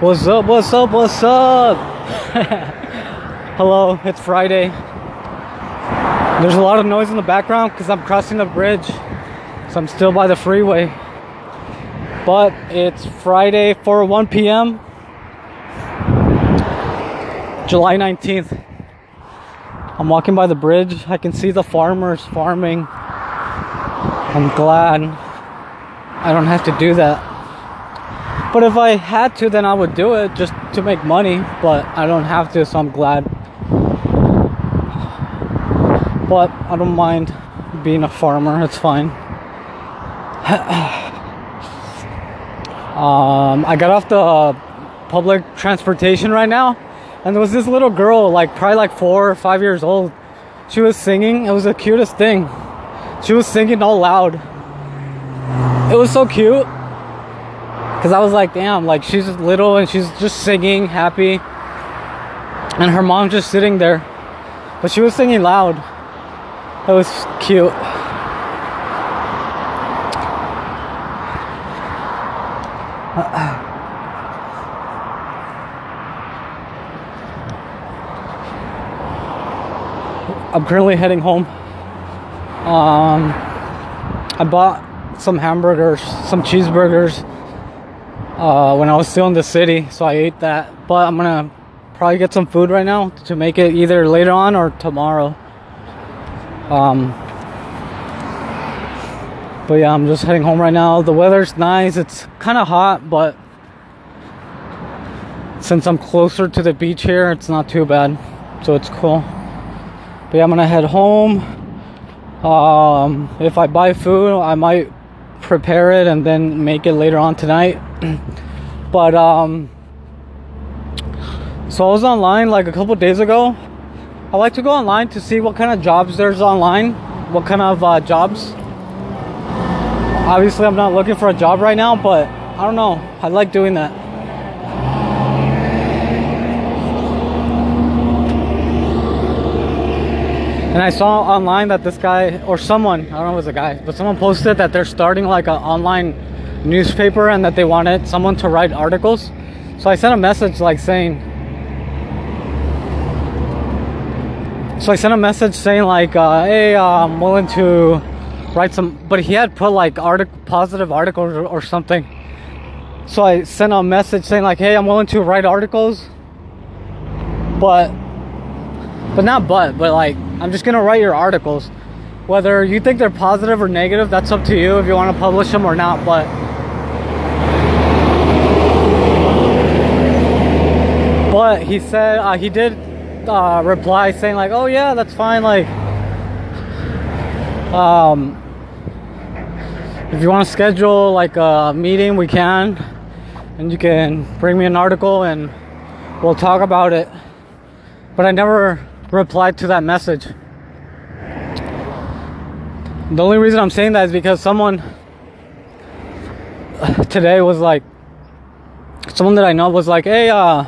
What's up? What's up? What's up? Hello, it's Friday. There's a lot of noise in the background because I'm crossing the bridge. So I'm still by the freeway. But it's Friday, 4 1 p.m. July 19th. I'm walking by the bridge. I can see the farmers farming. I'm glad I don't have to do that. But if I had to, then I would do it just to make money. But I don't have to, so I'm glad. But I don't mind being a farmer, it's fine. um, I got off the public transportation right now, and there was this little girl, like probably like four or five years old. She was singing, it was the cutest thing. She was singing all loud. It was so cute. Cause I was like, damn, like she's little and she's just singing, happy. And her mom just sitting there. But she was singing loud. That was cute. I'm currently heading home. Um, I bought some hamburgers, some cheeseburgers uh, when I was still in the city, so I ate that. But I'm gonna probably get some food right now to make it either later on or tomorrow. Um, but yeah, I'm just heading home right now. The weather's nice. It's kind of hot, but since I'm closer to the beach here, it's not too bad. So it's cool. But yeah, I'm gonna head home. Um, if I buy food, I might prepare it and then make it later on tonight. but um, so I was online like a couple days ago. I like to go online to see what kind of jobs there's online, what kind of uh, jobs. Obviously, I'm not looking for a job right now, but I don't know. I like doing that. And I saw online that this guy or someone, I don't know if it was a guy, but someone posted that they're starting like an online newspaper and that they wanted someone to write articles. So I sent a message like saying, so I sent a message saying like, uh, hey, uh, I'm willing to write some, but he had put like article, positive articles or, or something. So I sent a message saying like, hey, I'm willing to write articles, but, but not but, but like, I'm just gonna write your articles. Whether you think they're positive or negative, that's up to you if you want to publish them or not. But but he said uh, he did uh, reply saying like, "Oh yeah, that's fine." Like, um, if you want to schedule like a meeting, we can, and you can bring me an article and we'll talk about it. But I never replied to that message. The only reason I'm saying that is because someone today was like, someone that I know was like, hey, uh,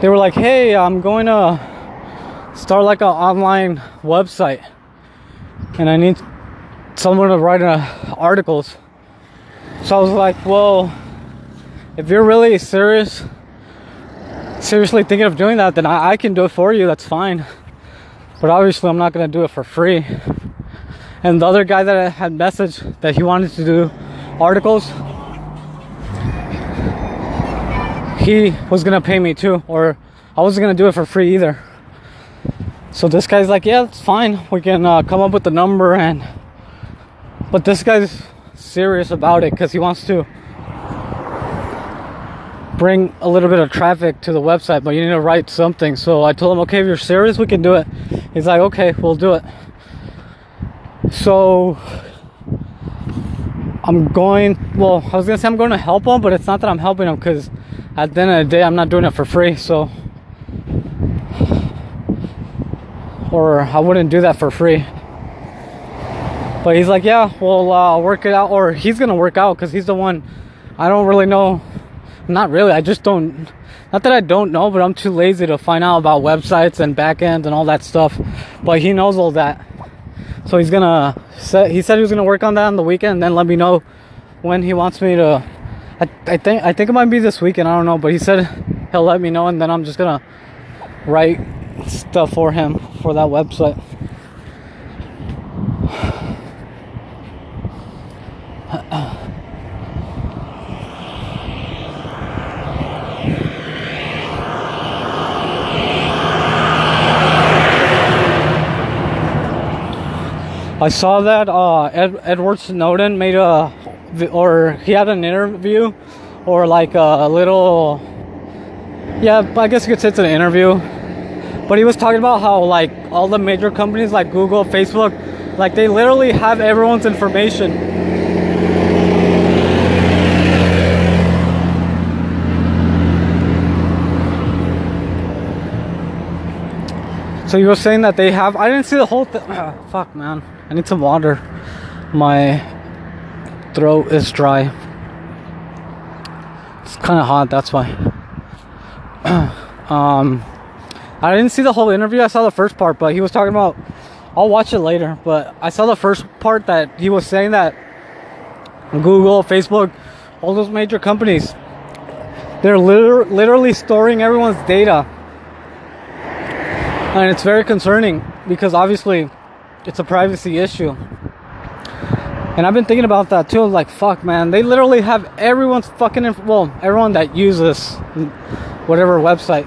they were like, hey, I'm going to start like an online website and I need someone to write uh, articles. So I was like, well, if you're really serious seriously thinking of doing that, then I, I, can do it for you. That's fine. But obviously, I'm not gonna do it for free. And the other guy that I had messaged that he wanted to do articles, he was gonna pay me too, or I wasn't gonna do it for free either. So this guy's like, yeah, it's fine. We can uh, come up with the number and. But this guy's serious about it because he wants to bring a little bit of traffic to the website, but you need to write something. So I told him, okay, if you're serious, we can do it. He's like, okay, we'll do it. So I'm going, well, I was gonna say I'm going to help him, but it's not that I'm helping him because at the end of the day, I'm not doing it for free. So, or I wouldn't do that for free. But he's like, yeah, we'll uh, work it out, or he's gonna work out because he's the one. I don't really know not really. I just don't. Not that I don't know, but I'm too lazy to find out about websites and backends and all that stuff. But he knows all that. So he's gonna. Set, he said he was gonna work on that on the weekend and then let me know when he wants me to. I, I think I think it might be this weekend. I don't know, but he said he'll let me know, and then I'm just gonna write stuff for him for that website. I saw that uh, Ed, Edward Snowden made a, or he had an interview, or like a little, yeah, I guess you could say it's an interview. But he was talking about how like all the major companies like Google, Facebook, like they literally have everyone's information. So you were saying that they have. I didn't see the whole thing. fuck, man. I need some water. My throat is dry. It's kind of hot. That's why. um, I didn't see the whole interview. I saw the first part, but he was talking about. I'll watch it later. But I saw the first part that he was saying that Google, Facebook, all those major companies, they're liter- literally storing everyone's data and it's very concerning because obviously it's a privacy issue. And I've been thinking about that too. Like, fuck, man. They literally have everyone's fucking, inf- well, everyone that uses whatever website.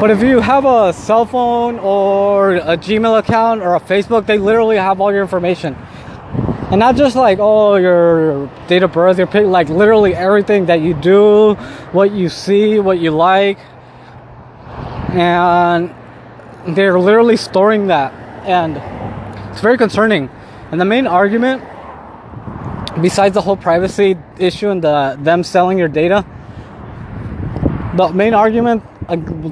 But if you have a cell phone or a Gmail account or a Facebook, they literally have all your information. And not just like, oh, your date of birth, your pic, like literally everything that you do, what you see, what you like, and they're literally storing that and it's very concerning. And the main argument besides the whole privacy issue and the them selling your data the main argument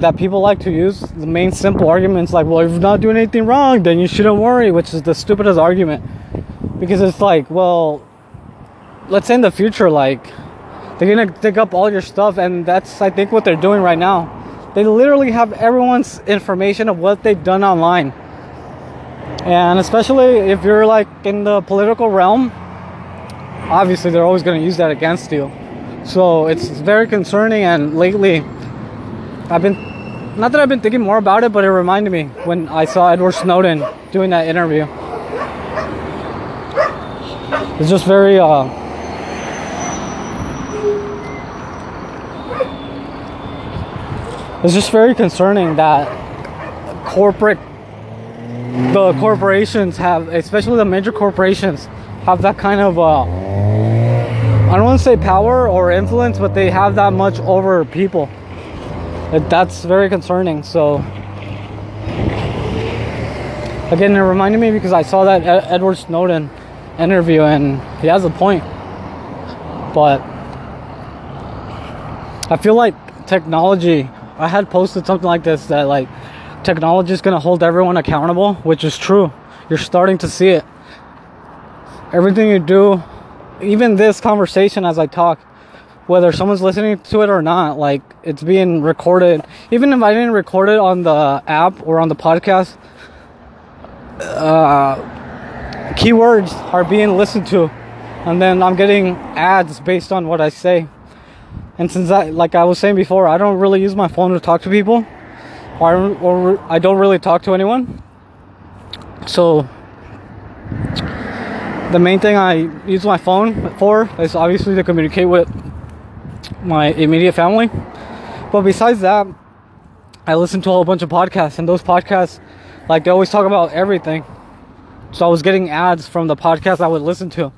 that people like to use the main simple argument is like well if you're not doing anything wrong then you shouldn't worry which is the stupidest argument. Because it's like well let's say in the future like they're gonna dig up all your stuff and that's i think what they're doing right now. They literally have everyone's information of what they've done online. And especially if you're like in the political realm, obviously they're always going to use that against you. So it's very concerning. And lately, I've been, not that I've been thinking more about it, but it reminded me when I saw Edward Snowden doing that interview. It's just very, uh, it's just very concerning that corporate the corporations have especially the major corporations have that kind of uh, I don't want to say power or influence but they have that much over people. That's very concerning so. Again it reminded me because I saw that Edward Snowden interview and he has a point. But I feel like technology I had posted something like this that like technology is gonna hold everyone accountable, which is true. You're starting to see it. Everything you do, even this conversation as I talk, whether someone's listening to it or not, like it's being recorded. Even if I didn't record it on the app or on the podcast, uh, keywords are being listened to, and then I'm getting ads based on what I say. And since I, like I was saying before, I don't really use my phone to talk to people, or, or I don't really talk to anyone. So the main thing I use my phone for is obviously to communicate with my immediate family. But besides that, I listen to a whole bunch of podcasts, and those podcasts, like they always talk about everything. So I was getting ads from the podcast I would listen to.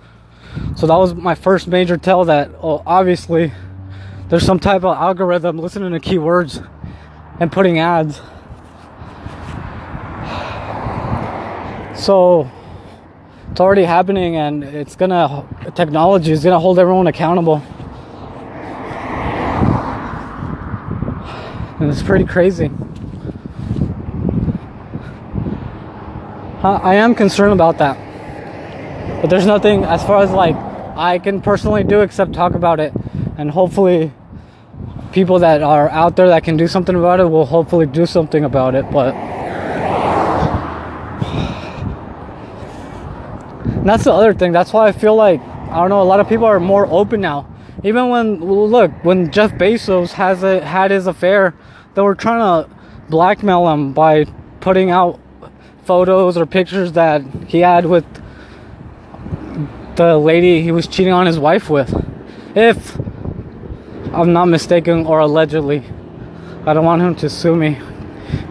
So that was my first major tell that, oh, obviously there's some type of algorithm listening to keywords and putting ads. So it's already happening and it's gonna technology is gonna hold everyone accountable. And it's pretty crazy. I am concerned about that. But there's nothing as far as like I can personally do except talk about it and hopefully people that are out there that can do something about it will hopefully do something about it but that's the other thing that's why i feel like I don't know. A lot of people are more open now. Even when look, when Jeff Bezos has a, had his affair, they were trying to blackmail him by putting out photos or pictures that he had with the lady he was cheating on his wife with. If I'm not mistaken or allegedly. I don't want him to sue me,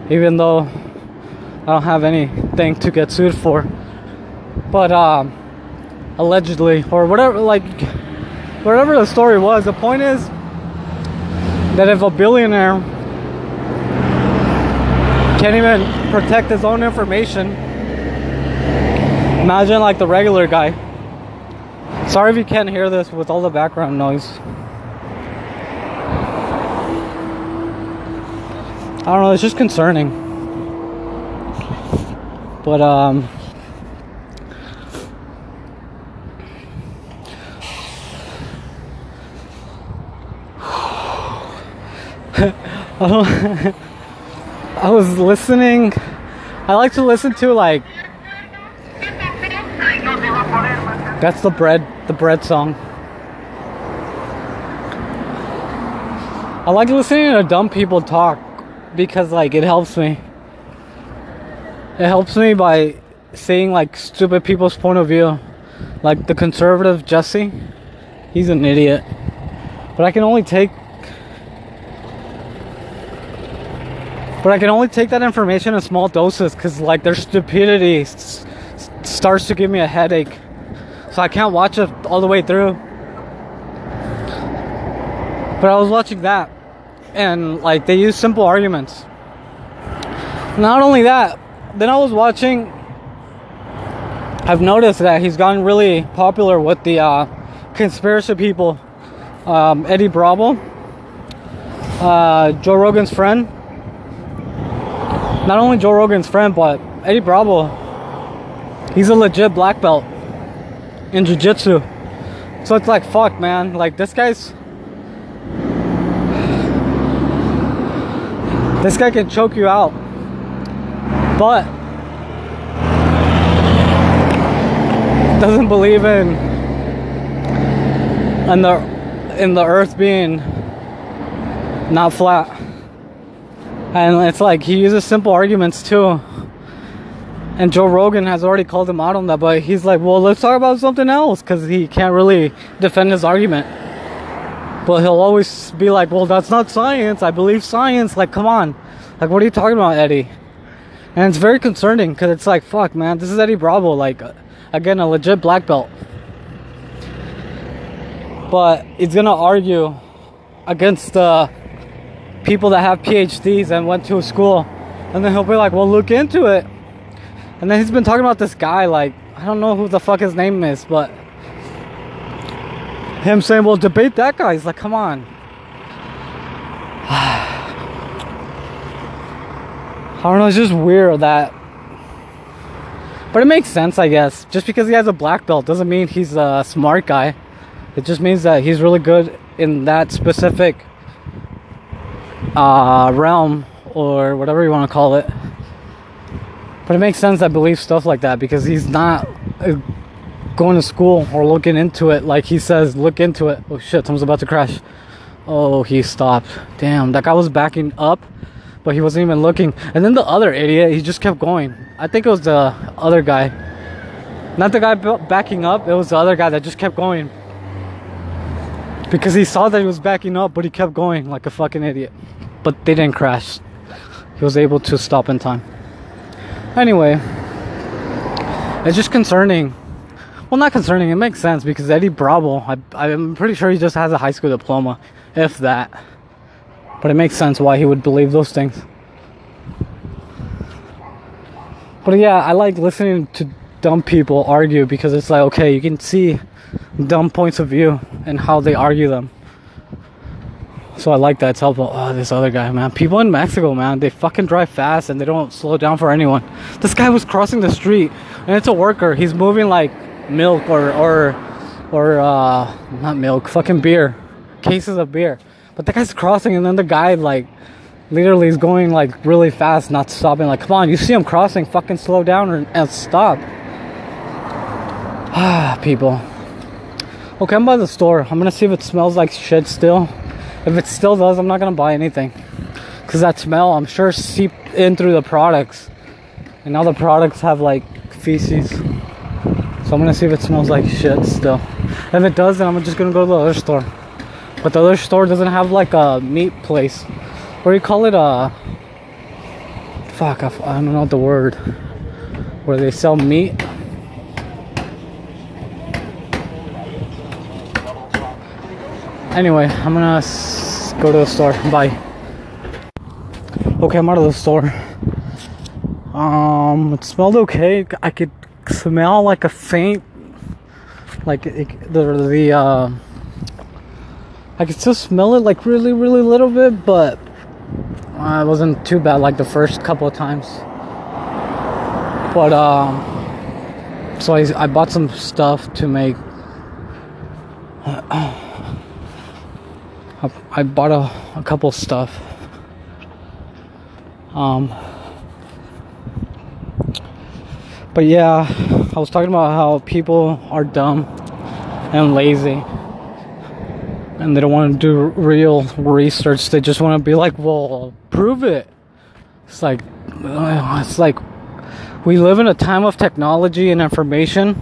even though I don't have anything to get sued for. But um, allegedly, or whatever, like whatever the story was, the point is that if a billionaire can't even protect his own information, imagine like the regular guy. Sorry if you can't hear this with all the background noise. I don't know, it's just concerning. But um I don't. I was listening I like to listen to like That's the bread the bread song. I like listening to dumb people talk because like it helps me. It helps me by seeing like stupid people's point of view. Like the conservative Jesse, he's an idiot. But I can only take But I can only take that information in small doses cuz like their stupidity s- starts to give me a headache. So I can't watch it all the way through. But I was watching that and like they use simple arguments. Not only that, then I was watching. I've noticed that he's gotten really popular with the uh, conspiracy people. Um, Eddie Bravo, uh, Joe Rogan's friend. Not only Joe Rogan's friend, but Eddie Bravo. He's a legit black belt in jiu-jitsu. So it's like, fuck, man. Like, this guy's This guy can choke you out. But doesn't believe in in the in the earth being not flat. And it's like he uses simple arguments too. And Joe Rogan has already called him out on that, but he's like, well, let's talk about something else because he can't really defend his argument. But he'll always be like, well, that's not science. I believe science. Like, come on. Like, what are you talking about, Eddie? And it's very concerning because it's like, fuck, man, this is Eddie Bravo. Like, again, a legit black belt. But he's going to argue against the people that have PhDs and went to school. And then he'll be like, well, look into it. And then he's been talking about this guy, like, I don't know who the fuck his name is, but him saying, well, debate that guy. He's like, come on. I don't know, it's just weird that. But it makes sense, I guess. Just because he has a black belt doesn't mean he's a smart guy. It just means that he's really good in that specific uh, realm or whatever you want to call it. But it makes sense that believe stuff like that because he's not going to school or looking into it like he says, look into it. Oh shit, someone's about to crash. Oh, he stopped. Damn, that guy was backing up, but he wasn't even looking. And then the other idiot, he just kept going. I think it was the other guy. Not the guy backing up, it was the other guy that just kept going. Because he saw that he was backing up, but he kept going like a fucking idiot. But they didn't crash. He was able to stop in time. Anyway, it's just concerning. Well, not concerning. It makes sense because Eddie Bravo, I, I'm pretty sure he just has a high school diploma, if that. But it makes sense why he would believe those things. But yeah, I like listening to dumb people argue because it's like, okay, you can see dumb points of view and how they argue them. So I like that. It's helpful. Oh, this other guy, man. People in Mexico, man, they fucking drive fast and they don't slow down for anyone. This guy was crossing the street and it's a worker. He's moving like milk or or or uh not milk, fucking beer. Cases of beer. But the guy's crossing and then the guy like literally is going like really fast, not stopping. Like, come on, you see him crossing, fucking slow down or, and stop. Ah, people. Okay, I'm by the store. I'm gonna see if it smells like shit still. If it still does, I'm not gonna buy anything. Cause that smell, I'm sure, seeped in through the products. And now the products have like feces. So I'm gonna see if it smells like shit still. If it does, then I'm just gonna go to the other store. But the other store doesn't have like a meat place. What do you call it? Uh, fuck, I, I don't know the word. Where they sell meat. Anyway, I'm gonna go to the store. Bye. Okay, I'm out of the store. Um, it smelled okay. I could smell like a faint, like it, the the uh, I could still smell it like really, really little bit, but uh, it wasn't too bad like the first couple of times. But um, so I I bought some stuff to make. I, I bought a, a couple stuff. Um, but yeah, I was talking about how people are dumb and lazy. And they don't want to do real research. They just want to be like, well, prove it. It's like, uh, it's like we live in a time of technology and information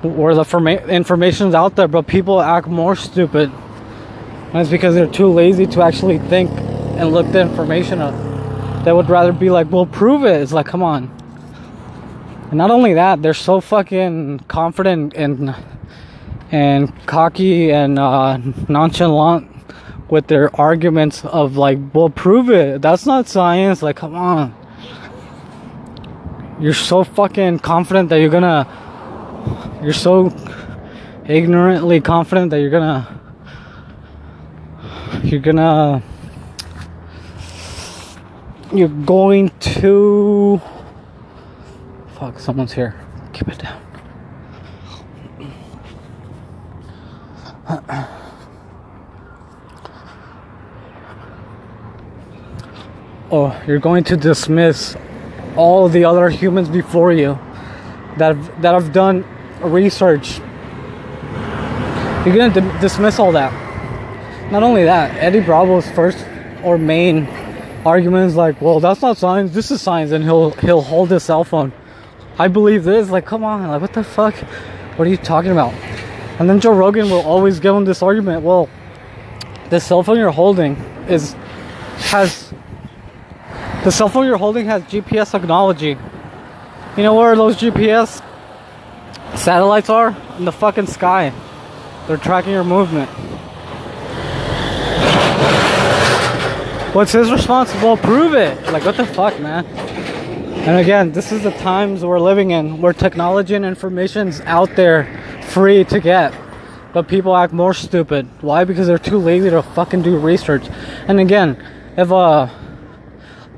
where the forma- information's out there, but people act more stupid. And it's because they're too lazy to actually think and look the information up. They would rather be like, well, prove it. It's like, come on. And not only that, they're so fucking confident and and cocky and uh, nonchalant with their arguments of like, well, prove it. That's not science. Like, come on. You're so fucking confident that you're gonna. You're so ignorantly confident that you're gonna you're gonna you're going to fuck? Someone's here. Keep it down. Oh you're going to dismiss all the other humans before you that have, that have done research. You're gonna d- dismiss all that. Not only that, Eddie Bravo's first or main argument is like, well, that's not science, this is science, and he'll he'll hold his cell phone. I believe this, like, come on, like, what the fuck? What are you talking about? And then Joe Rogan will always give him this argument. Well, the cell phone you're holding is has the cell phone you're holding has GPS technology. You know where those GPS satellites are? In the fucking sky. They're tracking your movement. What's his response? Well, prove it. Like, what the fuck, man? And again, this is the times we're living in where technology and information's out there free to get. But people act more stupid. Why? Because they're too lazy to fucking do research. And again, if uh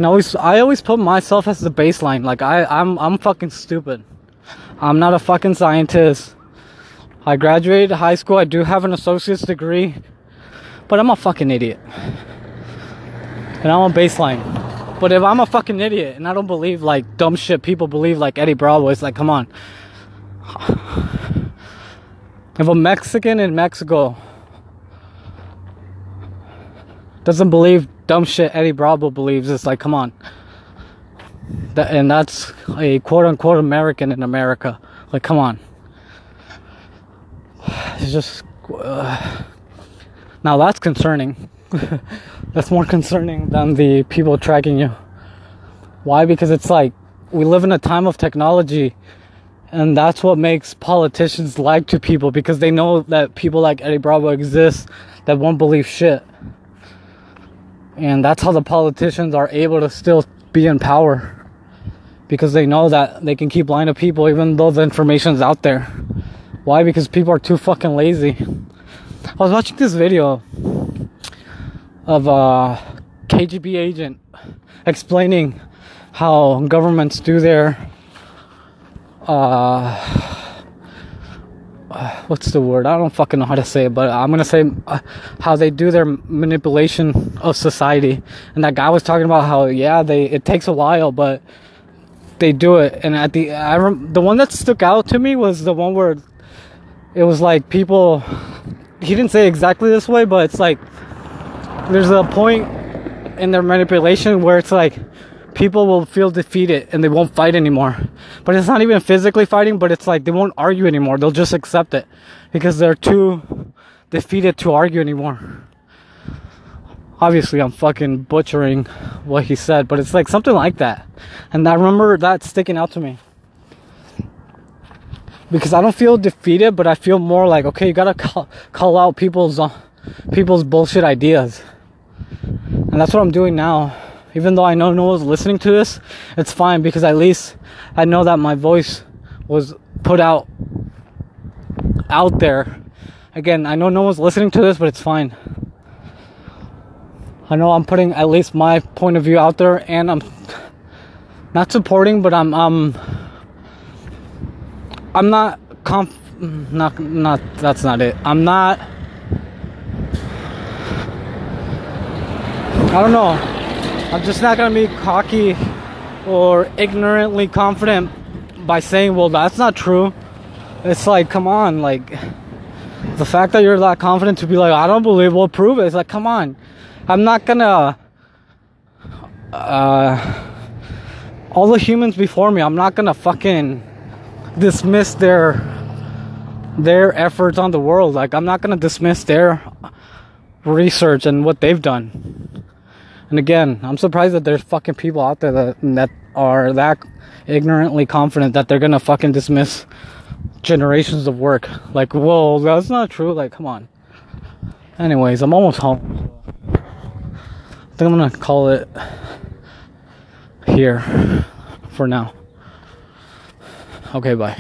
I always I always put myself as the baseline. Like I I'm I'm fucking stupid. I'm not a fucking scientist. I graduated high school. I do have an associate's degree, but I'm a fucking idiot. And I'm a baseline. But if I'm a fucking idiot and I don't believe like dumb shit people believe like Eddie Bravo, it's like, come on. If a Mexican in Mexico doesn't believe dumb shit Eddie Bravo believes, it's like, come on. That, and that's a quote unquote American in America. Like, come on. It's just. Uh, now that's concerning. that's more concerning than the people tracking you. Why? Because it's like we live in a time of technology, and that's what makes politicians like to people because they know that people like Eddie Bravo exist that won't believe shit. And that's how the politicians are able to still be in power because they know that they can keep lying to people even though the information's out there. Why? Because people are too fucking lazy. I was watching this video of a KGB agent explaining how governments do their uh what's the word? I don't fucking know how to say it, but I'm gonna say uh, how they do their manipulation of society. And that guy was talking about how yeah, they it takes a while, but they do it. And at the I rem- the one that stuck out to me was the one where it was like people he didn't say exactly this way, but it's like there's a point in their manipulation where it's like people will feel defeated and they won't fight anymore. But it's not even physically fighting, but it's like they won't argue anymore. They'll just accept it because they're too defeated to argue anymore. Obviously, I'm fucking butchering what he said, but it's like something like that. And I remember that sticking out to me. Because I don't feel defeated, but I feel more like, okay, you gotta call, call out people's, uh, people's bullshit ideas. And that's what I'm doing now even though I know no one's listening to this, it's fine because at least I know that my voice was put out out there. Again, I know no one's listening to this, but it's fine. I know I'm putting at least my point of view out there and I'm not supporting, but I'm um I'm not conf not not that's not it. I'm not I don't know. I'm just not gonna be cocky or ignorantly confident by saying, well, that's not true. It's like, come on, like the fact that you're that confident to be like, I don't believe, we'll prove it. It's like, come on. I'm not gonna, uh, all the humans before me, I'm not gonna fucking dismiss their, their efforts on the world. Like, I'm not gonna dismiss their research and what they've done. And again, I'm surprised that there's fucking people out there that that are that ignorantly confident that they're gonna fucking dismiss generations of work. Like, whoa, that's not true. Like, come on. Anyways, I'm almost home. I think I'm gonna call it here for now. Okay, bye.